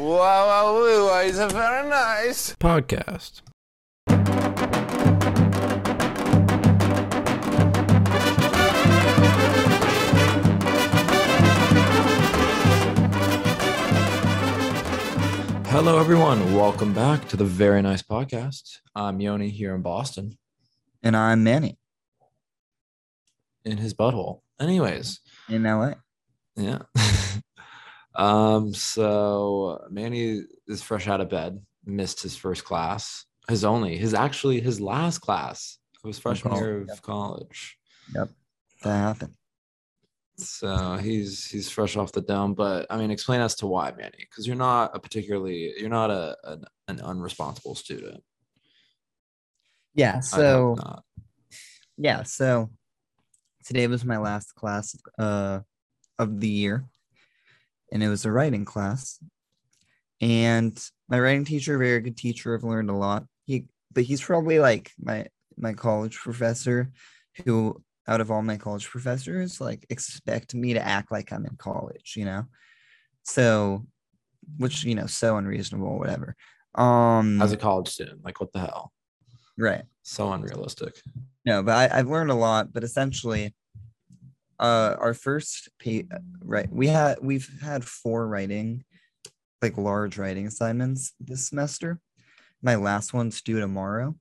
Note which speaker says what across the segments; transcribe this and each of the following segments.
Speaker 1: Wow, wow, wow, it's a very nice.
Speaker 2: podcast. Hello, everyone. Welcome back to the Very Nice Podcast. I'm Yoni here in Boston
Speaker 3: And I'm Manny
Speaker 2: in his butthole. Anyways,
Speaker 3: in LA.
Speaker 2: yeah. um, so Manny is fresh out of bed, missed his first class, his only, his actually his last class of his freshman year of
Speaker 3: yep.
Speaker 2: college.
Speaker 3: Yep, that happened.
Speaker 2: So he's he's fresh off the dome, but I mean, explain as to why, Manny, because you're not a particularly you're not a an, an unresponsible student.
Speaker 3: Yeah. So yeah. So today was my last class uh, of the year, and it was a writing class. And my writing teacher, very good teacher. I've learned a lot. He, but he's probably like my my college professor, who out of all my college professors, like expect me to act like I'm in college. You know, so which you know so unreasonable. Whatever. Um.
Speaker 2: as a college student, like what the hell?
Speaker 3: right.
Speaker 2: So unrealistic.
Speaker 3: No, but I, I've learned a lot. But essentially, uh, our first pay, right, we had we've had four writing, like large writing assignments this semester. My last one's due tomorrow.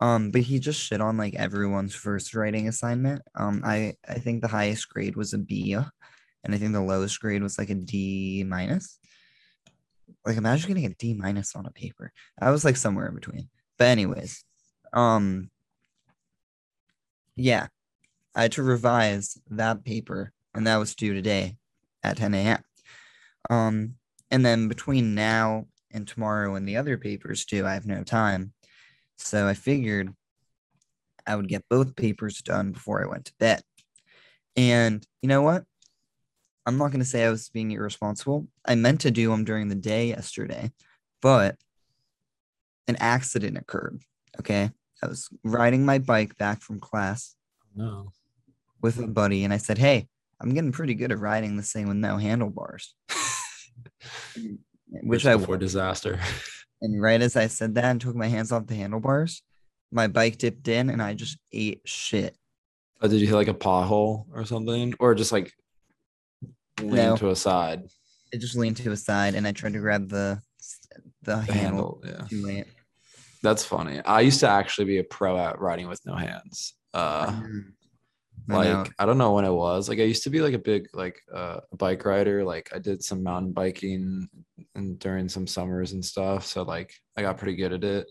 Speaker 3: Um, but he just shit on like everyone's first writing assignment. Um, I I think the highest grade was a B, and I think the lowest grade was like a D minus. Like imagine getting a D minus on a paper. I was like somewhere in between. But anyways, um yeah, I had to revise that paper, and that was due today at 10 a.m. Um, and then between now and tomorrow and the other papers due, I have no time. So I figured I would get both papers done before I went to bed. And you know what? I'm not going to say I was being irresponsible. I meant to do them during the day yesterday, but an accident occurred. Okay. I was riding my bike back from class
Speaker 2: No.
Speaker 3: With a buddy, and I said, Hey, I'm getting pretty good at riding this thing with no handlebars. Which I was.
Speaker 2: disaster.
Speaker 3: And right as I said that and took my hands off the handlebars, my bike dipped in and I just ate shit.
Speaker 2: Oh, did you hit like a pothole or something, or just like lean
Speaker 3: No.
Speaker 2: to a side?
Speaker 3: It just leaned to a side and I tried to grab the the,
Speaker 2: The
Speaker 3: handle.
Speaker 2: handle, yeah. That's funny. I used to actually be a pro at riding with no hands. Uh,
Speaker 3: Mm. I
Speaker 2: like I don't know when it was. Like I used to be like a big like uh, bike rider. Like I did some mountain biking and during some summers and stuff. So like I got pretty good at it.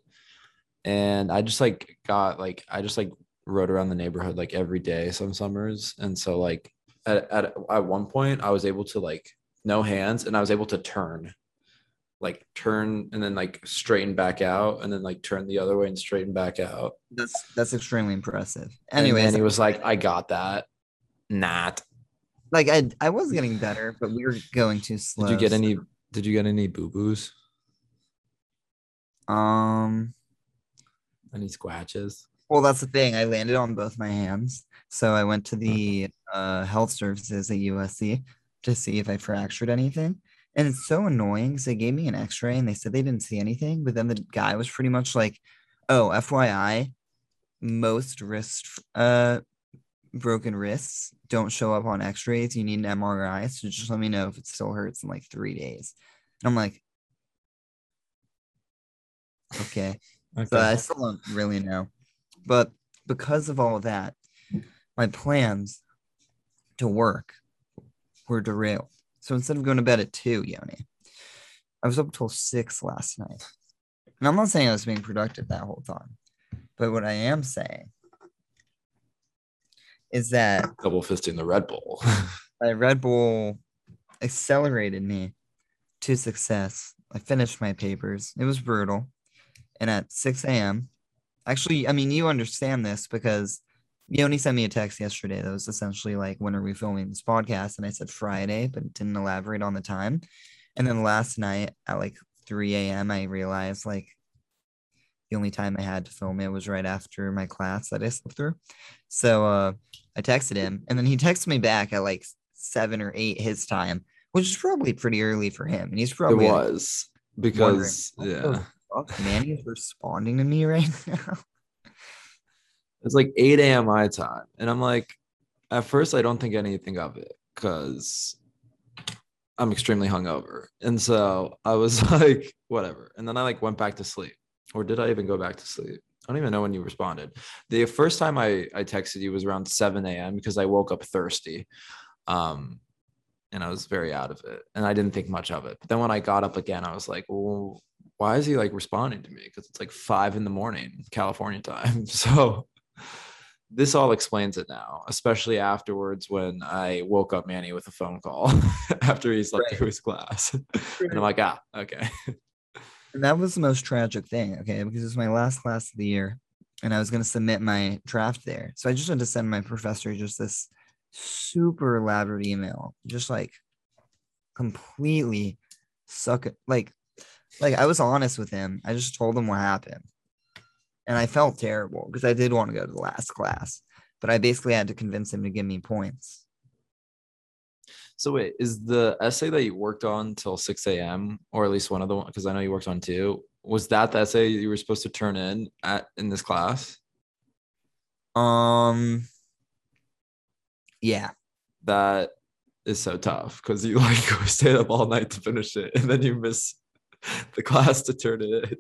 Speaker 2: And I just like got like I just like rode around the neighborhood like every day some summers. And so like at at, at one point I was able to like no hands and I was able to turn like turn and then like straighten back out and then like turn the other way and straighten back out.
Speaker 3: that's that's extremely impressive.
Speaker 2: Anyway,
Speaker 3: Anyways,
Speaker 2: he was like, I got that. Not.
Speaker 3: like I I was getting better, but we were going too slow.
Speaker 2: Did you get
Speaker 3: so-
Speaker 2: any? Did you get any boo boos?
Speaker 3: um
Speaker 2: Any scratches?
Speaker 3: Well, that's the thing. I landed on both my hands. So I went to the uh, health services at USC to see if I fractured anything. And it's so annoying because they gave me an x ray and they said they didn't see anything. But then the guy was pretty much like, oh, FYI, most wrist, uh, broken wrists don't show up on x rays. You need an MRI. So just let me know if it still hurts in like three days. And I'm like, okay. So I still don't really know. But because of all of that, my plans to work were derailed. So instead of going to bed at two, Yoni, I was up till six last night. And I'm not saying I was being productive that whole time. But what I am saying is that
Speaker 2: double fisting the Red Bull.
Speaker 3: my Red Bull accelerated me to success. I finished my papers. It was brutal. And at 6 a.m., actually, I mean, you understand this because Yoni sent me a text yesterday that was essentially like, when are we filming this podcast? And I said Friday, but didn't elaborate on the time. And then last night at like 3 a.m., I realized like the only time I had to film it was right after my class that I slept through. So uh, I texted him, and then he texted me back at like seven or eight his time which is probably pretty early for him. And he's
Speaker 2: It
Speaker 3: probably like,
Speaker 2: was because yeah,
Speaker 3: fuck, Manny's responding to me right now.
Speaker 2: It's like 8 a.m. my time. And I'm like, at first, I don't think anything of it because I'm extremely hungover. And so I was like, whatever. And then I like went back to sleep. Or did I even go back to sleep? I don't even know when you responded. The first time I, I texted you was around 7 a.m. because I woke up thirsty. Um, and I was very out of it. And I didn't think much of it. But then when I got up again, I was like, well, why is he like responding to me? Because it's like five in the morning, California time. So this all explains it now, especially afterwards when I woke up Manny with a phone call after he slept
Speaker 3: Right.
Speaker 2: through his class. and I'm like, ah, okay.
Speaker 3: And that was the most tragic thing, okay, because it was my last class of the year and I was going to submit my draft there. So I just had to send my professor just this super elaborate email, just like completely suck it. Like, like I was honest with him. I just told him what happened. And I felt terrible because I did want to go to the last class, but I basically had to convince him to give me points.
Speaker 2: So wait, is the essay that you worked on till 6 a.m. or at least one of the one because I know you worked on two, was that the essay you were supposed to turn in at in this class?
Speaker 3: Um, yeah,
Speaker 2: That is so tough because you like stayed up all night to finish it and then you miss the class to turn it in.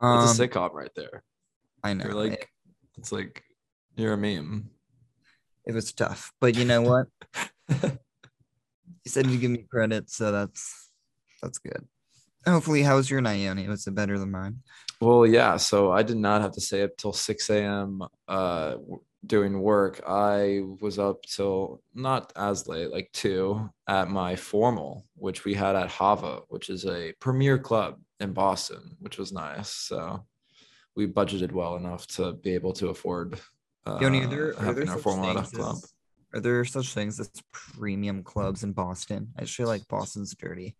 Speaker 3: Um,
Speaker 2: That's a sitcom right there.
Speaker 3: I know.
Speaker 2: You're
Speaker 3: it-
Speaker 2: like, it's like you're a meme.
Speaker 3: it was tough, but you know what? He said to give me credit, so that's that's good. Hopefully, how was your night, Yoni? Was it better than mine?
Speaker 2: Well, yeah. So I did not have to stay up till 6 a.m. Uh, doing work. I was up till not as late, like two, at my formal, which we had at Hava, which is a premier club in Boston, which was nice. So we budgeted well enough to be able to afford uh,
Speaker 3: Yoni, are there, are there such
Speaker 2: formal at a
Speaker 3: things
Speaker 2: club.
Speaker 3: as, are there such things as premium clubs in Boston? I just feel like Boston's dirty.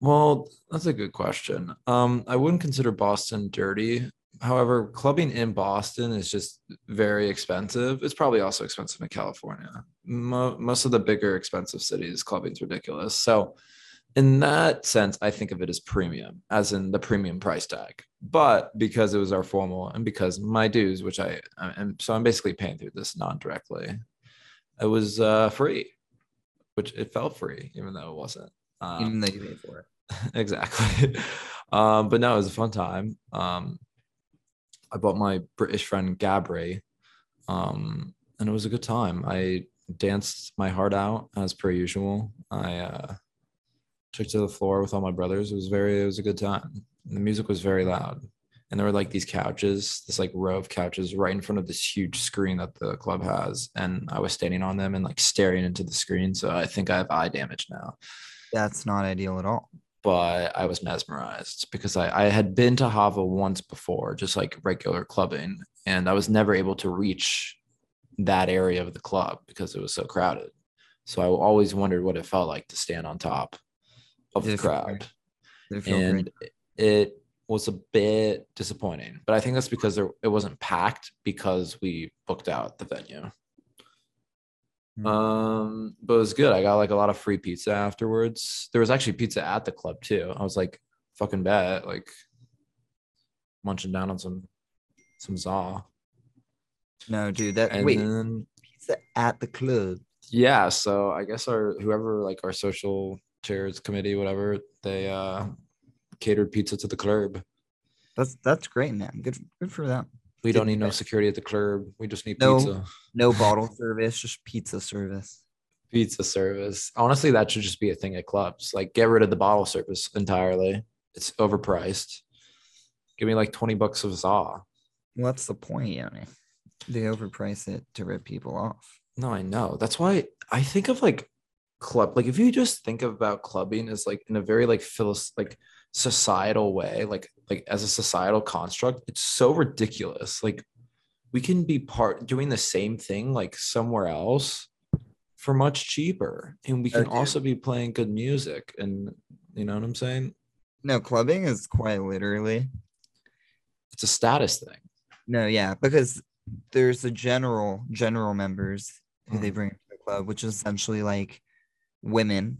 Speaker 2: Well, that's a good question. Um, I wouldn't consider Boston dirty. However, clubbing in Boston is just very expensive. It's probably also expensive in California. Mo- most of the bigger expensive cities, clubbing's ridiculous. So, in that sense, I think of it as premium, as in the premium price tag. But because it was our formal and because my dues, which I and so I'm basically paying through this non-directly, it was uh, free, which it felt free, even though it wasn't. Um,
Speaker 3: even though you pay for it.
Speaker 2: exactly. Um, but no, it was a fun time. Um, I bought my British friend Gabri, um, and it was a good time. I danced my heart out as per usual. I uh, took to the floor with all my brothers. It was very, it was a good time. The music was very loud, and there were like these couches, this like row of couches right in front of this huge screen that the club has, and I was standing on them and like staring into the screen. So I think I have eye damage now
Speaker 3: That's not ideal at all.
Speaker 2: but I was mesmerized because I, I had been to Hava once before, just like regular clubbing, and I was never able to reach that area of the club because it was so crowded. So I always wondered what it felt like to stand on top of the crowd.
Speaker 3: it
Speaker 2: And
Speaker 3: great?
Speaker 2: it was a bit disappointing, but I think that's because there, it wasn't packed because we booked out the venue.
Speaker 3: Hmm.
Speaker 2: Um, but it was good. I got like a lot of free pizza afterwards. There was actually pizza at the club too. I was like, fucking bet, like munching down on some some za.
Speaker 3: No, dude. That
Speaker 2: And
Speaker 3: wait,
Speaker 2: then
Speaker 3: pizza at the club.
Speaker 2: yeah, so I guess our whoever like our social chairs committee, whatever, they uh catered pizza to the club.
Speaker 3: That's that's great, man. Good good for them.
Speaker 2: We don't need no security at the club. We just need
Speaker 3: No.
Speaker 2: pizza.
Speaker 3: No bottle service, just pizza service.
Speaker 2: Pizza service. Honestly, that should just be a thing at clubs. Like get rid of the bottle service entirely. It's overpriced. Give me like 20 bucks of za.
Speaker 3: What's the point, Yoni? They overprice it to rip people off.
Speaker 2: No, I know. That's why I think of like club. Like if you just think about clubbing as like in a very like philos like societal way, like like as a societal construct, it's so ridiculous. Like we can be part doing the same thing like somewhere else for much cheaper, and we can
Speaker 3: dude.
Speaker 2: also be playing good music. And you know what I'm saying?
Speaker 3: No, clubbing is quite literally.
Speaker 2: It's a status thing.
Speaker 3: No, yeah, because there's the general general members who they
Speaker 2: Mhm.
Speaker 3: bring to the club, which is essentially like women,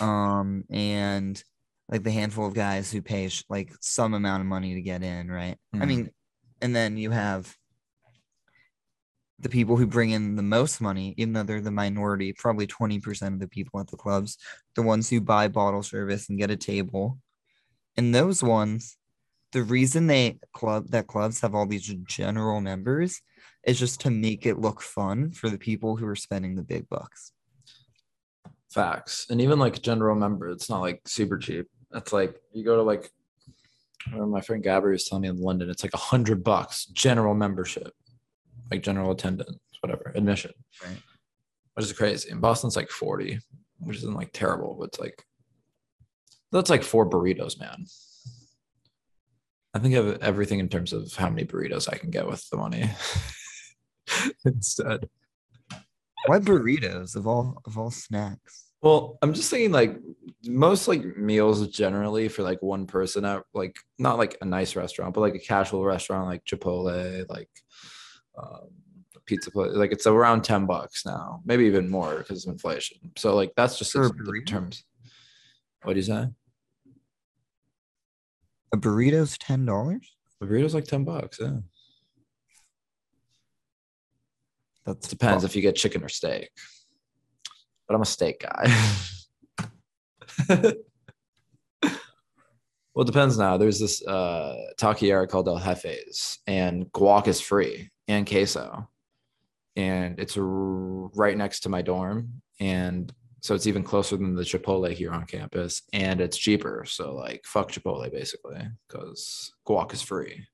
Speaker 3: um, and like the handful of guys who pay sh- like some amount of money to get in, right? I
Speaker 2: Mhm.
Speaker 3: mean, and then you have the people who bring in the most money, even though they're the minority, probably 20% of the people at the clubs, the ones who buy bottle service and get a table. And those ones, the reason they club that clubs have all these general members is just to make it look fun for the people who are spending the big bucks.
Speaker 2: Facts. And even like general member, it's not like super cheap. It's like you go to like my friend Gabby was telling me in London, it's like a hundred bucks general membership, like general attendance, whatever, admission.
Speaker 3: Right.
Speaker 2: Which is crazy. In Boston, it's like 40, which isn't like terrible, but it's like that's like four burritos, man. I think of everything in terms of how many burritos I can get with the money instead.
Speaker 3: Why burritos of all of all snacks?
Speaker 2: Well, I'm just thinking like most like meals generally for like one person at like not like a nice restaurant, but like a casual restaurant like Chipotle, like um, pizza place, like it's around 10 bucks now, maybe even more because of inflation. So like that's just
Speaker 3: a burrito?
Speaker 2: terms. What do you say?
Speaker 3: A burrito's ten dollars?
Speaker 2: The burrito's like 10 bucks. Yeah.
Speaker 3: That's
Speaker 2: Depends if you get chicken or steak. But I'm a steak guy. well, it depends now. There's this uh taqueria called El Jefe's, and guac is free and queso. And it's right next to my dorm. And so it's even closer than the Chipotle here on campus. And it's cheaper. So like fuck Chipotle basically, because guac is free.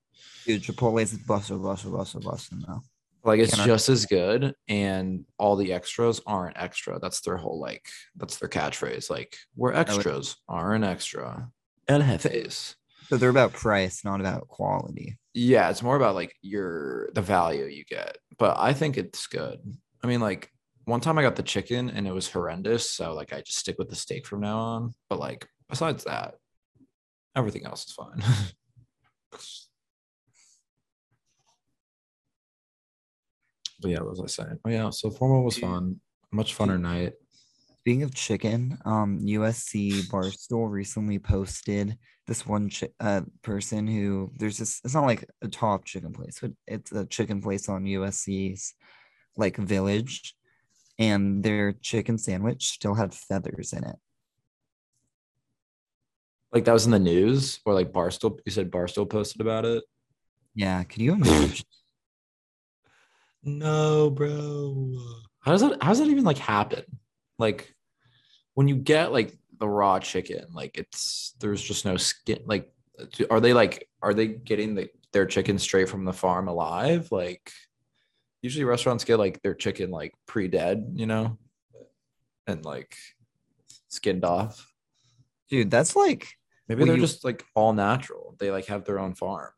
Speaker 3: dude. Chipotle's bustle, bustle, bustle, bustle now.
Speaker 2: Like it's just as good and all the extras aren't extra. That's their whole like that's their catchphrase like we're extras aren't extra el jefes
Speaker 3: So they're about price, not about quality.
Speaker 2: yeah it's more about like your the value you get. But i think it's good. I mean like one time i got the chicken and it was horrendous so like i just stick with the steak from now on. But like besides that everything else is fine but yeah what was i saying oh yeah so formal was fun much funner night
Speaker 3: Speaking of chicken, um, USC Barstool recently posted this one chi- uh, person who there's this. It's not like a top chicken place, but it's a chicken place on USC's like village, and their chicken sandwich still had feathers in it.
Speaker 2: like that was in the news or like barstool you said barstool posted about it
Speaker 3: Yeah, could you imagine?
Speaker 2: no bro. How does that how does that even like happen? Like when you get like the raw chicken like it's there's just no skin like are they like are they getting the, their chicken straight from the farm alive? Like usually restaurants get like their chicken like pre-dead you know and like skinned off.
Speaker 3: Dude, that's like
Speaker 2: maybe they're
Speaker 3: you-
Speaker 2: just like all natural. They like have their own farm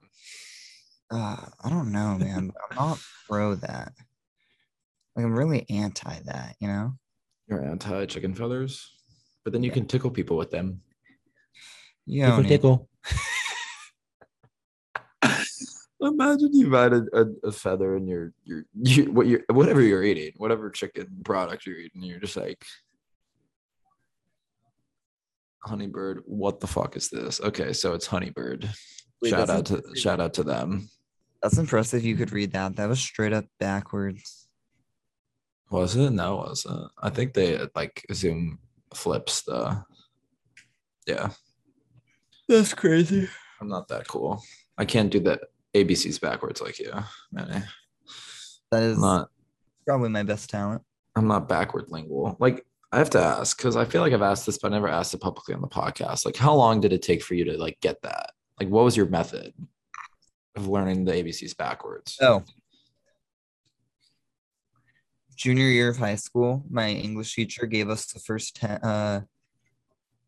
Speaker 3: uh, I don't know, man. I'm not pro that. Like I'm really anti that, you know?
Speaker 2: You're anti chicken feathers, but then you
Speaker 3: Yeah.
Speaker 2: can tickle people with them.
Speaker 3: Yeah. You
Speaker 2: tickle. Imagine you had a, a, feather in your your you, what you whatever you're eating, whatever chicken product you're eating, you're just like Honeybird. What the fuck is this? Okay, so it's Honeybird.
Speaker 3: Wait,
Speaker 2: shout out to shout out to them.
Speaker 3: That's impressive. You could read that. That was straight up backwards.
Speaker 2: Was it? No, it wasn't. I think they like Zoom flips the. Yeah,
Speaker 3: That's crazy.
Speaker 2: I'm not that cool. I can't do the ABCs backwards like you, man.
Speaker 3: That is
Speaker 2: I'm not.
Speaker 3: probably my best talent.
Speaker 2: I'm not backward lingual. Like I have to ask because I feel like I've asked this, but I never asked it publicly on the podcast. Like, how long did it take for you to like get that? Like, what was your method of learning the ABCs backwards?
Speaker 3: Oh. Junior year of high school, my English teacher gave us the first 10. Uh,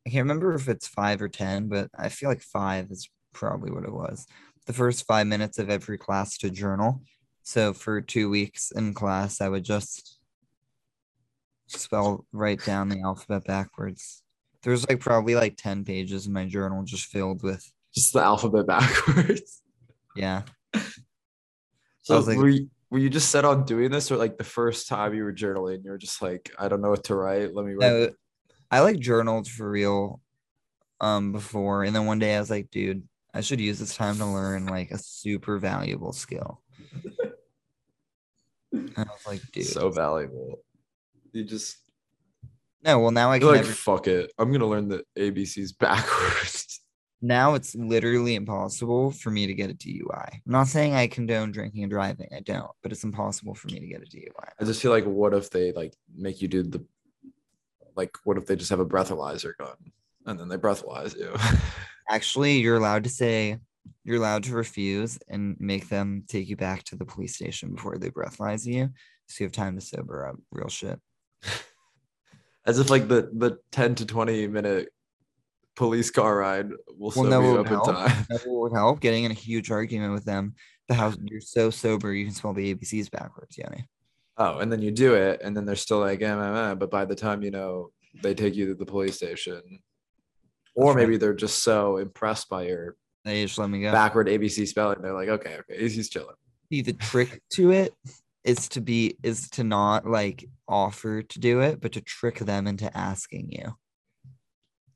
Speaker 3: I can't remember if it's five or 10, but I feel like five is probably what it was. The first five minutes of every class to journal. So for two weeks in class, I would just spell write down the alphabet backwards. There's like probably like 10 pages in my journal just filled with,
Speaker 2: Just the alphabet backwards.
Speaker 3: Yeah.
Speaker 2: So
Speaker 3: like-
Speaker 2: were, you, were you just set on doing this, or like the first time you were journaling, you were just like, I don't know what to write. Let me write.
Speaker 3: No, I like journaled for real um before and then one day I was like, dude, I should use this time to learn like a super valuable skill. And I was like, dude.
Speaker 2: so valuable. You just
Speaker 3: no, well now I can
Speaker 2: like,
Speaker 3: never,
Speaker 2: fuck it. I'm gonna learn the ABCs backwards.
Speaker 3: now it's literally impossible for me to get a DUI. I'm not saying I condone drinking and driving. I don't, but it's impossible for me to get a DUI.
Speaker 2: I just feel like, what if they like make you do the, like, what if they just have a breathalyzer gun and then they breathalyze you?
Speaker 3: Actually, you're allowed to say you're allowed to refuse and make them take you back to the police station before they breathalyze you. So you have time to sober up. Real shit.
Speaker 2: As if like the the 10 to 20 minute police car ride will
Speaker 3: Well,
Speaker 2: sober you up
Speaker 3: would
Speaker 2: in
Speaker 3: help.
Speaker 2: time.
Speaker 3: That would help getting in a huge argument with them. The house, you're so sober you can spell the ABCs backwards, Yoni.
Speaker 2: Oh, and then you do it, and then they're still like, eh, but by the time you know they take you to the police station, or maybe they're just so impressed by your
Speaker 3: They just let me go.
Speaker 2: backward ABC spelling, they're like, okay, okay, he's, he's chilling.
Speaker 3: See, the trick to it is to be is to not like offer to do it, but to trick them into asking you.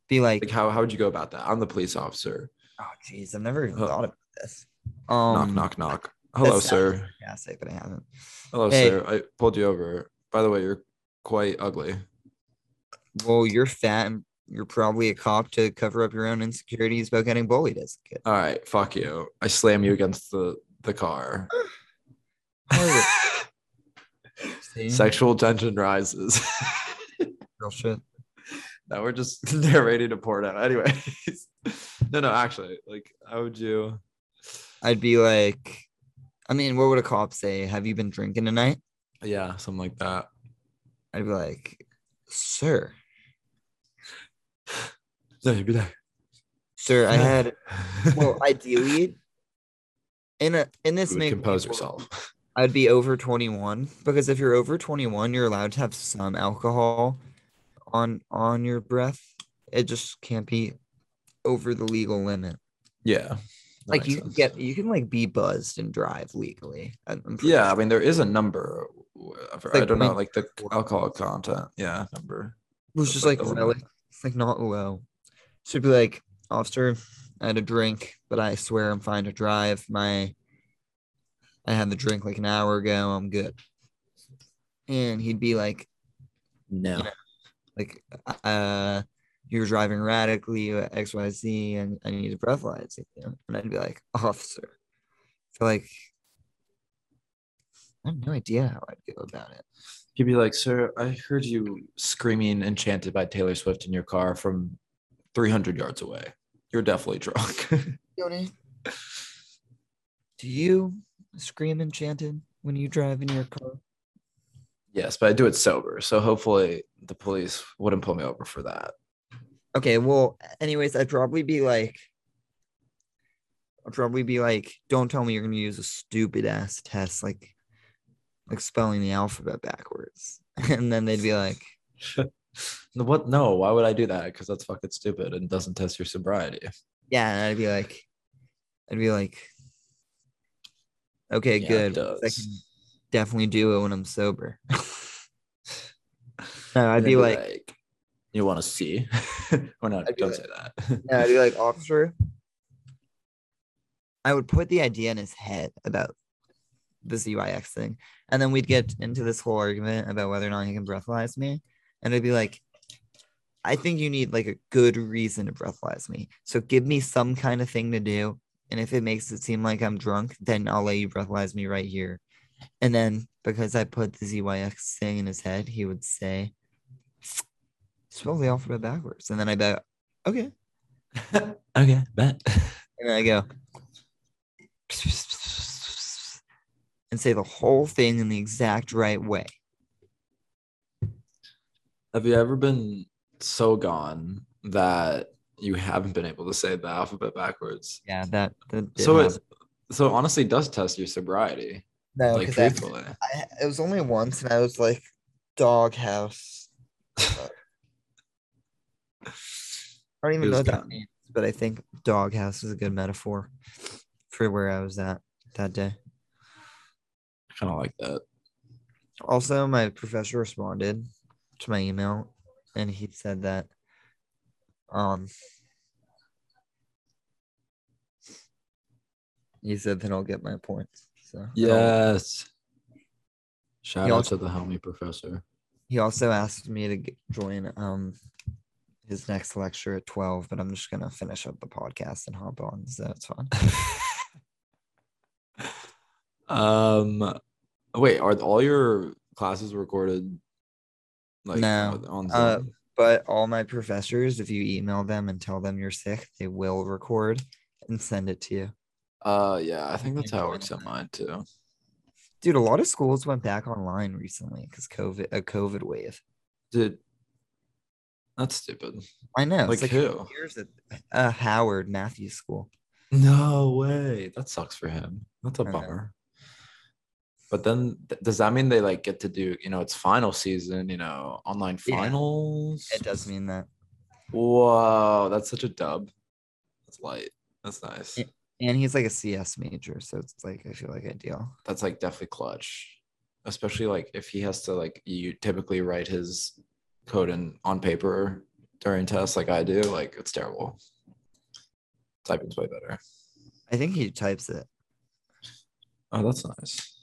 Speaker 3: Be like,
Speaker 2: Like, how how would you go about that? I'm the police officer.
Speaker 3: oh jeez, I've never even thought about this. Um,
Speaker 2: knock, knock, knock. Hello, sir.
Speaker 3: sarcastic, but I haven't.
Speaker 2: Hello,
Speaker 3: Hey.
Speaker 2: sir. I pulled you over. By the way, you're quite ugly.
Speaker 3: Well, you're fat and you're probably a cop to cover up your own insecurities about getting bullied as a kid.
Speaker 2: All right, fuck you. I slam you against the the car. Sexual tension rises.
Speaker 3: Real shit.
Speaker 2: Now we're just narrating a porno. Anyways, no, no, actually, like, how would you?
Speaker 3: I'd be like, I mean, what would a cop say? Have you been drinking tonight?
Speaker 2: Yeah, something like that.
Speaker 3: I'd be like, sir,
Speaker 2: No, you'd be like,
Speaker 3: sir, I had well, ideally, in a in this
Speaker 2: you
Speaker 3: make
Speaker 2: compose yourself.
Speaker 3: I'd be over 21 because if you're over 21, you're allowed to have some alcohol on on your breath. It just can't be over the legal limit.
Speaker 2: Yeah.
Speaker 3: like you can
Speaker 2: sense.
Speaker 3: get you can like be buzzed and drive legally.
Speaker 2: Yeah, I mean, there is a number. I
Speaker 3: like
Speaker 2: don't know, like the alcohol content. Yeah, number.
Speaker 3: It was just
Speaker 2: like
Speaker 3: like really, it's like not low. So it'd be like, officer, I had a drink, but I swear I'm fine to drive. My I had the drink like an hour ago. I'm good. And he'd be like,
Speaker 2: No.
Speaker 3: Yeah. Like, uh, you're driving radically, X, Y, Z, and I need to breathalyze you. And I'd be like, officer, feel like I have no idea how I'd go about it.
Speaker 2: He'd be like, "Sir, I heard you screaming "Enchanted" by Taylor Swift in your car from 300 yards away. You're definitely drunk."
Speaker 3: Do you scream enchanted when you drive in your car?
Speaker 2: Yes, but I do it sober, so hopefully the police wouldn't pull me over for that.
Speaker 3: Okay, well, anyways, I'd probably be like, I'd probably be like, don't tell me you're gonna use a stupid ass test like, like spelling the alphabet backwards, and then they'd be like,
Speaker 2: What? No, why would I do that? Because that's fucking stupid and doesn't test your sobriety.
Speaker 3: yeah, and I'd be like, I'd be like, okay,
Speaker 2: Yeah, it
Speaker 3: good. Because I
Speaker 2: does.
Speaker 3: can definitely do it when I'm sober. no, I'd
Speaker 2: And
Speaker 3: be
Speaker 2: they'd
Speaker 3: like,
Speaker 2: "You want to see?" or not?
Speaker 3: I'd
Speaker 2: Don't
Speaker 3: like-
Speaker 2: say that.
Speaker 3: Yeah, I'd be like, officer. I would put the idea in his head about the ZYX thing. And then we'd get into this whole argument about whether or not he can breathalyze me. And it'd be like, I think you need like a good reason to breathalyze me. So give me some kind of thing to do. And if it makes it seem like I'm drunk, then I'll let you breathalyze me right here. And then because I put the ZYX thing in his head, he would say, spell the alphabet backwards. And then I bet, okay.
Speaker 2: okay, bet.
Speaker 3: And then I go and say the whole thing in the exact right way.
Speaker 2: Have you ever been so gone that you haven't been able to say the alphabet backwards?
Speaker 3: Yeah, that, that did
Speaker 2: So it so honestly does test your sobriety.
Speaker 3: No,
Speaker 2: like
Speaker 3: 'cause I- I, it was only once, and I was like, doghouse. I don't even know what that means, but I think doghouse is a good metaphor for where I was at that day.
Speaker 2: I kind of like that.
Speaker 3: Also, my professor responded to my email and he said that um he said that I'll get my points. So
Speaker 2: Yes. Shout
Speaker 3: He
Speaker 2: out
Speaker 3: also-
Speaker 2: to the homie professor.
Speaker 3: he also asked me to join um his next lecture at 12, but I'm just gonna finish up the podcast and hop on, so it's fine.
Speaker 2: um, wait, are all your classes recorded? Like
Speaker 3: No,
Speaker 2: on
Speaker 3: uh, But all my professors, if you email them and tell them you're sick, they will record and send it to you.
Speaker 2: Uh, yeah, I think that's how it works
Speaker 3: on
Speaker 2: at mine too.
Speaker 3: Dude, a lot of schools went back online recently because COVID, a COVID wave.
Speaker 2: Dude, that's stupid.
Speaker 3: I know.
Speaker 2: Like
Speaker 3: it's
Speaker 2: who?
Speaker 3: Here's a, a Howard Matthews school.
Speaker 2: No way. That sucks for him. That's a
Speaker 3: I know.
Speaker 2: bummer. But then, th- does that mean they like get to do? You know, it's final season. You know, online
Speaker 3: Yeah.
Speaker 2: finals.
Speaker 3: It does mean that.
Speaker 2: Whoa, that's such a dub. That's light. That's nice.
Speaker 3: And he's like a CS major, so it's like I feel like ideal.
Speaker 2: That's like definitely clutch. Especially like if he has to like you typically write his code in on paper during tests like I do, like it's terrible. Typing's way better.
Speaker 3: I think he types it.
Speaker 2: Oh, that's nice.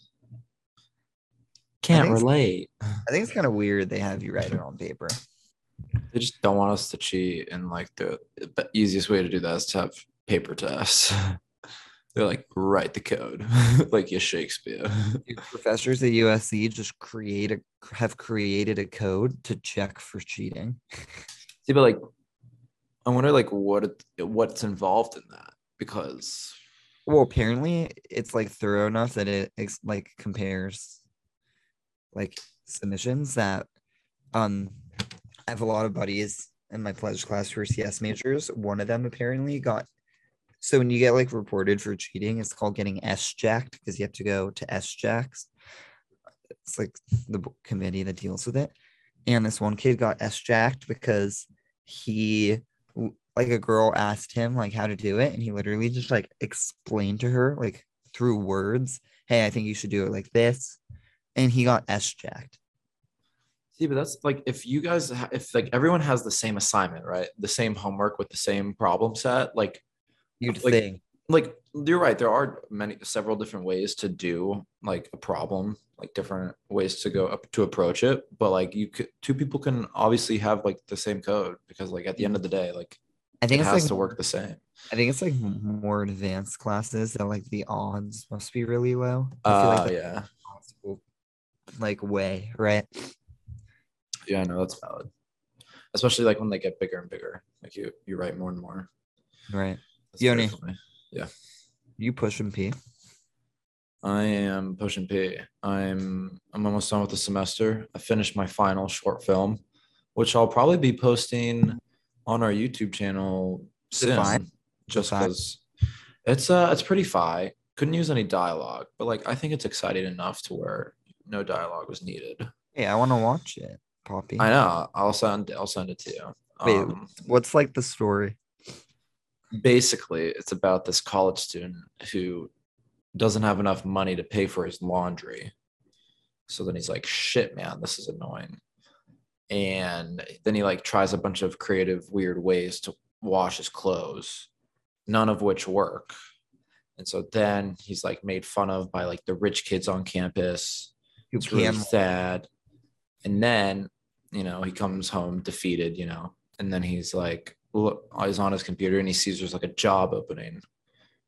Speaker 2: Can't
Speaker 3: think-
Speaker 2: relate.
Speaker 3: I think it's kind of weird they have you write it on paper.
Speaker 2: They just don't want us to cheat, and like the, the easiest way to do that is to have paper tests. They're like write the code, like you Shakespeare.
Speaker 3: Dude, professors at USC just create a have created a code to check for cheating.
Speaker 2: See, but like, I wonder like what what's involved in that because
Speaker 3: Well, apparently it's like thorough enough that it like compares like submissions that um I have a lot of buddies in my pledge class who are CS majors. One of them apparently got so when you get like reported for cheating, it's called getting S jacked because you have to go to SJACS. It's like the committee that deals with it. And this one kid got S jacked because he like a girl asked him like how to do it, and he literally just like explained to her like through words, hey, I think you should do it like this. And he got S jacked.
Speaker 2: see, but that's like if you guys if like everyone has the same assignment, right? The same homework with the same problem set, like
Speaker 3: You'd
Speaker 2: Like-
Speaker 3: think.
Speaker 2: like you're right there are many several different ways to do like a problem like different ways to go up to approach it but like you could two people can obviously have like the same code because like at the end of the day like
Speaker 3: I
Speaker 2: it
Speaker 3: think it's
Speaker 2: has
Speaker 3: like
Speaker 2: to work the same
Speaker 3: I think it's like more advanced classes that like the odds must be really low. I feel
Speaker 2: uh
Speaker 3: like
Speaker 2: yeah
Speaker 3: possible like way, right?
Speaker 2: yeah i know that's valid especially like when they get bigger and bigger like you you write more and more
Speaker 3: Right.
Speaker 2: That's
Speaker 3: Yoni.
Speaker 2: funny.
Speaker 3: You pushing P.
Speaker 2: I am pushing P. I'm I'm almost done with the semester. I finished my final short film, which I'll probably be posting on our YouTube channel soon. Just because it's uh it's pretty fi. Couldn't use any dialogue, but like I think it's exciting enough to where no dialogue was needed.
Speaker 3: Hey, I want to watch it, Poppy.
Speaker 2: I know. I'll send I'll send it to you.
Speaker 3: Wait.
Speaker 2: Um,
Speaker 3: What's like the story?
Speaker 2: Basically it's about this college student who doesn't have enough money to pay for his laundry. So then he's like shit man this is annoying. And then he like tries a bunch of creative weird ways to wash his clothes none of which work. And so then he's like made fun of by like the rich kids on campus.
Speaker 3: You
Speaker 2: it's really sad. And then, you know, he comes home defeated, you know, and then he's like, he's on his computer and he sees there's like a job opening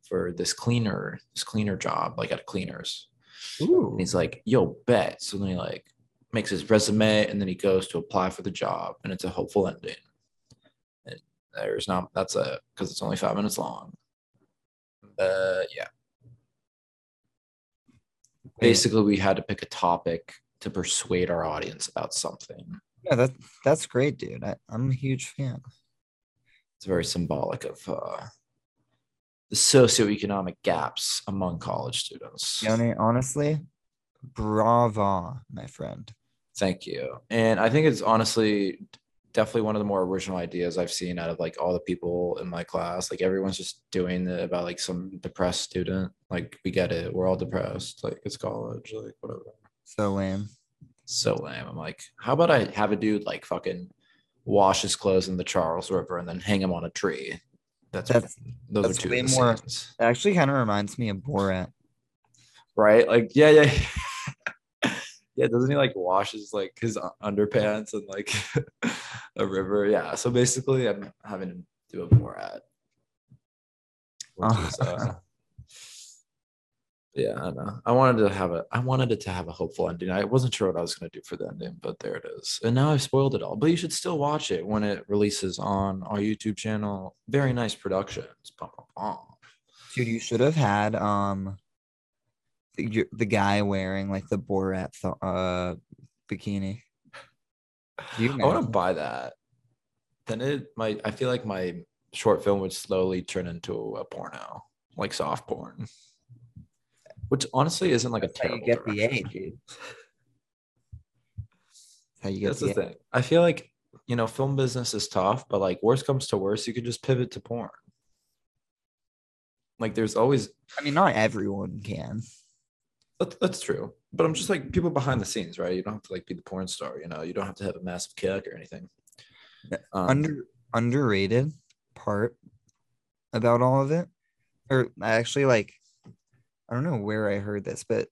Speaker 2: for this cleaner, this cleaner job, like at cleaners.
Speaker 3: Ooh.
Speaker 2: And he's like, yo, bet. So then he like makes his resume and then he goes to apply for the job and it's a hopeful ending. And there's not, that's a because it's only five minutes long. Uh, yeah. Basically, we had to pick a topic to persuade our audience about something.
Speaker 3: Yeah, that that's great, dude. I, I'm a huge fan.
Speaker 2: It's very symbolic of uh, the socioeconomic gaps among college students.
Speaker 3: Yoni, honestly, brava, my friend.
Speaker 2: Thank you. And I think it's honestly definitely one of the more original ideas I've seen out of like all the people in my class. Like everyone's just doing it about like some depressed student. Like we get it. We're all depressed. Like it's college. Like whatever.
Speaker 3: So lame.
Speaker 2: So lame. I'm like, how about I have a dude like fucking wash his clothes in the Charles River and then hang him on a tree? That's,
Speaker 3: That's-
Speaker 2: those
Speaker 3: that's
Speaker 2: are two
Speaker 3: way more-
Speaker 2: scenes.
Speaker 3: It actually kind of reminds me of Borat.
Speaker 2: right? Like, yeah, yeah. yeah, doesn't he like wash his like his underpants and like a river? Yeah. So basically I'm having to do a Borat. Which is, uh, yeah, I know. I wanted to have a I wanted it to have a hopeful ending. I wasn't sure what I was gonna do for the ending, but there it is. And now I've spoiled it all. But you should still watch it when it releases on our YouTube channel. Very nice productions. Bum, bum, bum.
Speaker 3: Dude, you should have had um the, the guy wearing like the Borat th- uh bikini. You
Speaker 2: I want to buy that. Then it might. I feel like my short film would slowly turn into a porno, like soft porn, which honestly isn't like a
Speaker 3: That's how you
Speaker 2: terrible
Speaker 3: get the A, dude. That's how you get
Speaker 2: That's
Speaker 3: the
Speaker 2: the thing. I feel like you know, film business is tough, but like worst comes to worst, you could just pivot to porn. Like there's always
Speaker 3: I mean, not everyone can.
Speaker 2: that's, that's true, but I'm just like people behind the scenes, right? You don't have to like be the porn star, you know. You don't have to have a massive kick or anything. Um,
Speaker 3: Under underrated part about all of it, or actually like, I don't know where I heard this, but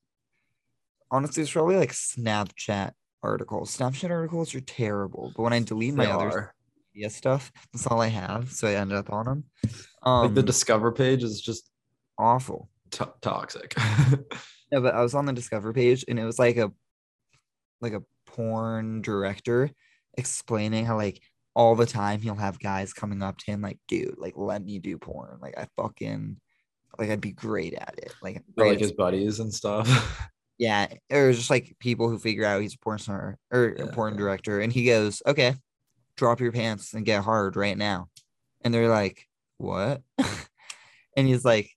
Speaker 3: honestly, it's probably like Snapchat articles. Snapchat articles are terrible, but when I delete my
Speaker 2: they
Speaker 3: other
Speaker 2: are.
Speaker 3: media stuff, that's all I have, so I ended up on them. Um,
Speaker 2: like the discover page is just
Speaker 3: awful.
Speaker 2: to- toxic.
Speaker 3: No, but I was on the Discover page and it was like a like a porn director explaining how like all the time he'll have guys coming up to him like, dude, like let me do porn. Like I fucking like I'd be great at it. Like, great
Speaker 2: like his buddies and stuff.
Speaker 3: yeah, or just like people who figure out he's a porn star or a porn
Speaker 2: yeah.
Speaker 3: director, and he goes, "Okay, drop your pants and get hard right now," and they're like, "What?" and he's like,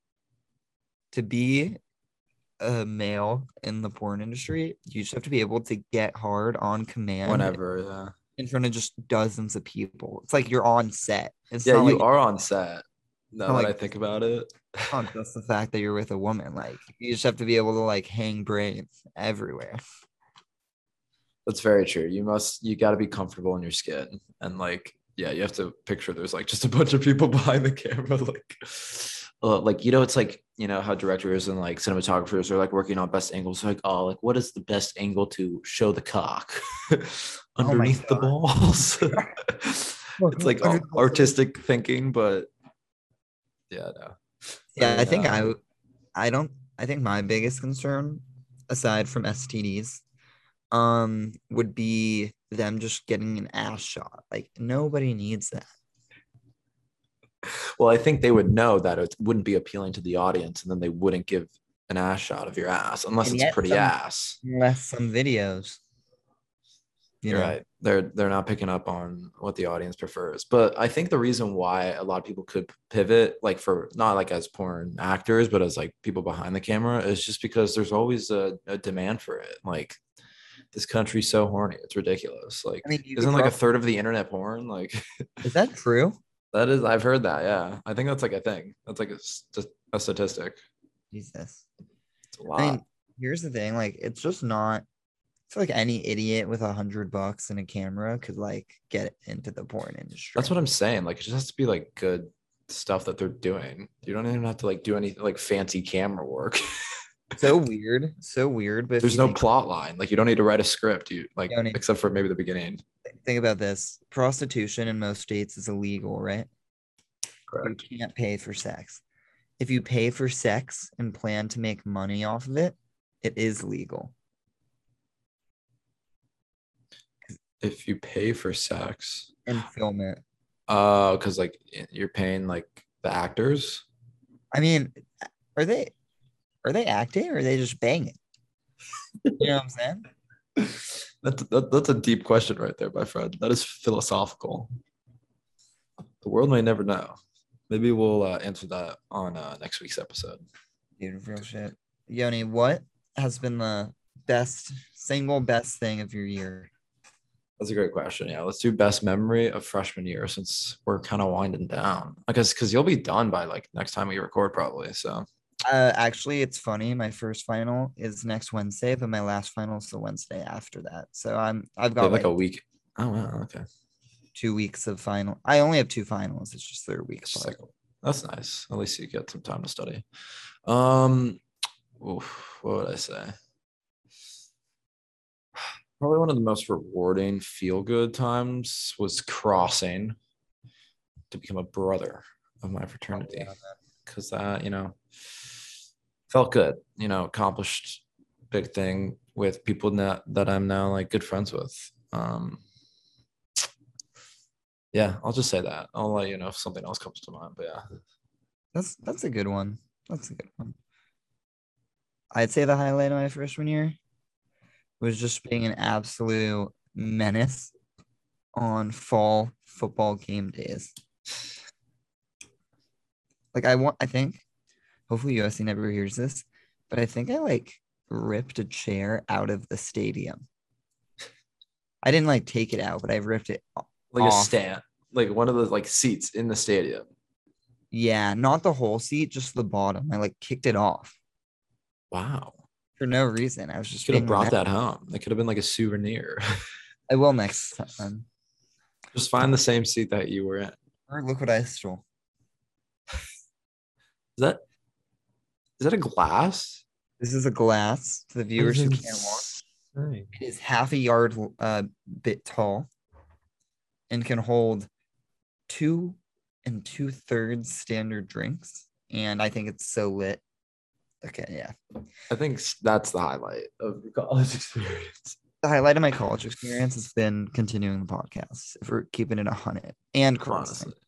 Speaker 3: "To be a male in the porn industry, you just have to be able to get hard on command
Speaker 2: Whenever, yeah.
Speaker 3: in front of just dozens of people. It's like you're on set. It's
Speaker 2: Yeah, you
Speaker 3: like
Speaker 2: are on set. Now
Speaker 3: not
Speaker 2: that
Speaker 3: like-
Speaker 2: I think about it.
Speaker 3: not just the fact that you're with a woman. Like you just have to be able to like hang brains everywhere.
Speaker 2: That's very true. You must you gotta be comfortable in your skin. And like, yeah, you have to picture there's like just a bunch of people behind the camera, like uh, like you know, it's like you know how directors and like cinematographers are like working on best angles. Like, oh, like what is the best angle to show the cock underneath the balls? it's like
Speaker 3: Under the balls.
Speaker 2: artistic thinking, but yeah, no.
Speaker 3: Yeah, I think
Speaker 2: uh,
Speaker 3: I don't I think my biggest concern aside from STDs um would be them just getting an ass shot. Like nobody needs that.
Speaker 2: Well, I think they would know that it wouldn't be appealing to the audience, and then they wouldn't give an ass shot of your ass unless
Speaker 3: And
Speaker 2: it's pretty
Speaker 3: some-
Speaker 2: ass.
Speaker 3: Unless some videos. You know,
Speaker 2: right. They're they're not picking up on what the audience prefers. But I think the reason why a lot of people could pivot, like for not like as porn actors, but as like people behind the camera, is just because there's always a, a demand for it. Like this country's so horny, it's ridiculous. Like
Speaker 3: I mean,
Speaker 2: isn't like a third of the internet porn? Like
Speaker 3: Is that true?
Speaker 2: that is, I've heard that. Yeah, I think that's like a thing. That's like a, a statistic.
Speaker 3: Jesus.
Speaker 2: It's a lot.
Speaker 3: I mean, here's the thing, like it's just not feel like any idiot with a hundred bucks and a camera could like get into the porn industry.
Speaker 2: That's what I'm saying. Like it just has to be like good stuff that they're doing. You don't even have to like do any like fancy camera work.
Speaker 3: so weird. So weird. But
Speaker 2: There's no
Speaker 3: think-
Speaker 2: plot line. Like you don't need to write a script. You like
Speaker 3: don't need-
Speaker 2: except for maybe the beginning.
Speaker 3: think about this prostitution in most states is illegal right
Speaker 2: Correct.
Speaker 3: you can't pay for sex if you pay for sex and plan to make money off of it it is legal
Speaker 2: If you pay for sex,
Speaker 3: and film it
Speaker 2: uh, because like you're paying like the actors.
Speaker 3: i mean are they are they acting or are they just banging you know what i'm saying
Speaker 2: That's that, that's a deep question right there, my friend. That is philosophical. The world may never know. Maybe we'll uh, answer that on uh, next week's episode.
Speaker 3: dude real shit yoni what has been the best single best thing of your year
Speaker 2: That's a great question. Yeah, let's do best memory of freshman year since we're kind of winding down. I guess because you'll be done by like next time we record, probably. So
Speaker 3: Uh, actually, it's funny. My first final is next Wednesday, but my last final is the Wednesday after that. So I'm I've got
Speaker 2: like
Speaker 3: like,
Speaker 2: a week. Oh wow, okay.
Speaker 3: two weeks of final. I only have two finals. It's just their week.
Speaker 2: It's
Speaker 3: apart.
Speaker 2: like that's nice. At least you get some time to study. Um, oof, what would I say? Probably one of the most rewarding feel good times was crossing to become a brother of my fraternity because that you know felt good. You know, accomplished big thing with people that that I'm now like good friends with. Um, yeah, I'll just say that. I'll let you know if something else comes to mind. But yeah.
Speaker 3: That's that's a good one. That's a good one. I'd say the highlight of my freshman year was just being an absolute menace on fall football game days. Like I want I think hopefully USC never hears this, but I think I like ripped a chair out of the stadium. I didn't like take it out, but I ripped it.
Speaker 2: like a stand, like one of the like seats in the stadium.
Speaker 3: Yeah, not the whole seat, just the bottom. I like kicked it off
Speaker 2: Wow,
Speaker 3: for no reason. I was just
Speaker 2: could have brought that home. That could have been like a souvenir.
Speaker 3: I will next time.
Speaker 2: Just find the same seat that you were in.
Speaker 3: Or look what I stole.
Speaker 2: Is that is that a glass?
Speaker 3: This is a glass to the viewers who can't watch.
Speaker 2: watch.
Speaker 3: It is half a yard uh, bit tall and can hold two and two thirds standard drinks. And I think it's so lit. Okay, yeah.
Speaker 2: I think that's the highlight of your college experience.
Speaker 3: The highlight of my college experience has been continuing the podcast. If we're keeping it a hundred and crossing.
Speaker 2: Honestly,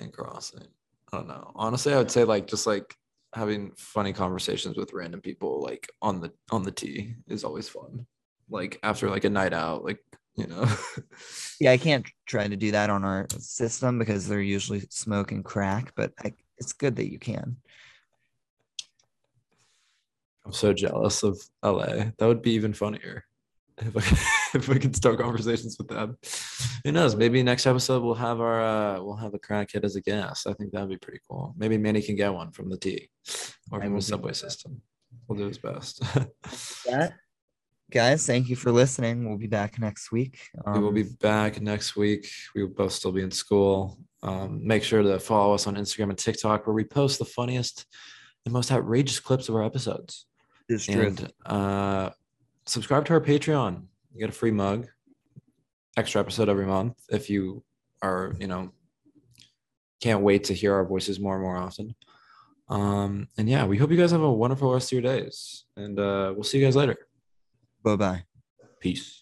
Speaker 2: and crossing. I don't know. Honestly, I would say like just like having funny conversations with random people like on the on the T is always fun. Like after like a night out, like you know.
Speaker 3: Yeah, I can't try to do that on our system because they're usually smoking crack, but I, it's good that you can.
Speaker 2: I'm so jealous of LA. That would be even funnier if I, if we could start conversations with them. Who knows? Maybe next episode we'll have our uh, we'll have a crackhead as a guest. I think that'd be pretty cool. Maybe Manny can get one from the T or from the subway system. We'll do his best.
Speaker 3: That guys, thank you for listening. We'll be back next week.
Speaker 2: we will be
Speaker 3: Um,
Speaker 2: back next week. We will both still be in school. Um, make sure to follow us on Instagram and TikTok where we post the funniest and most outrageous clips of our episodes.
Speaker 3: It's true.
Speaker 2: and uh, subscribe to our Patreon. You get a free mug, extra episode every month if you are, you know, can't wait to hear our voices more and more often. Um, and yeah, we hope you guys have a wonderful rest of your days, and uh, we'll see you guys later.
Speaker 3: Bye bye.
Speaker 2: Peace.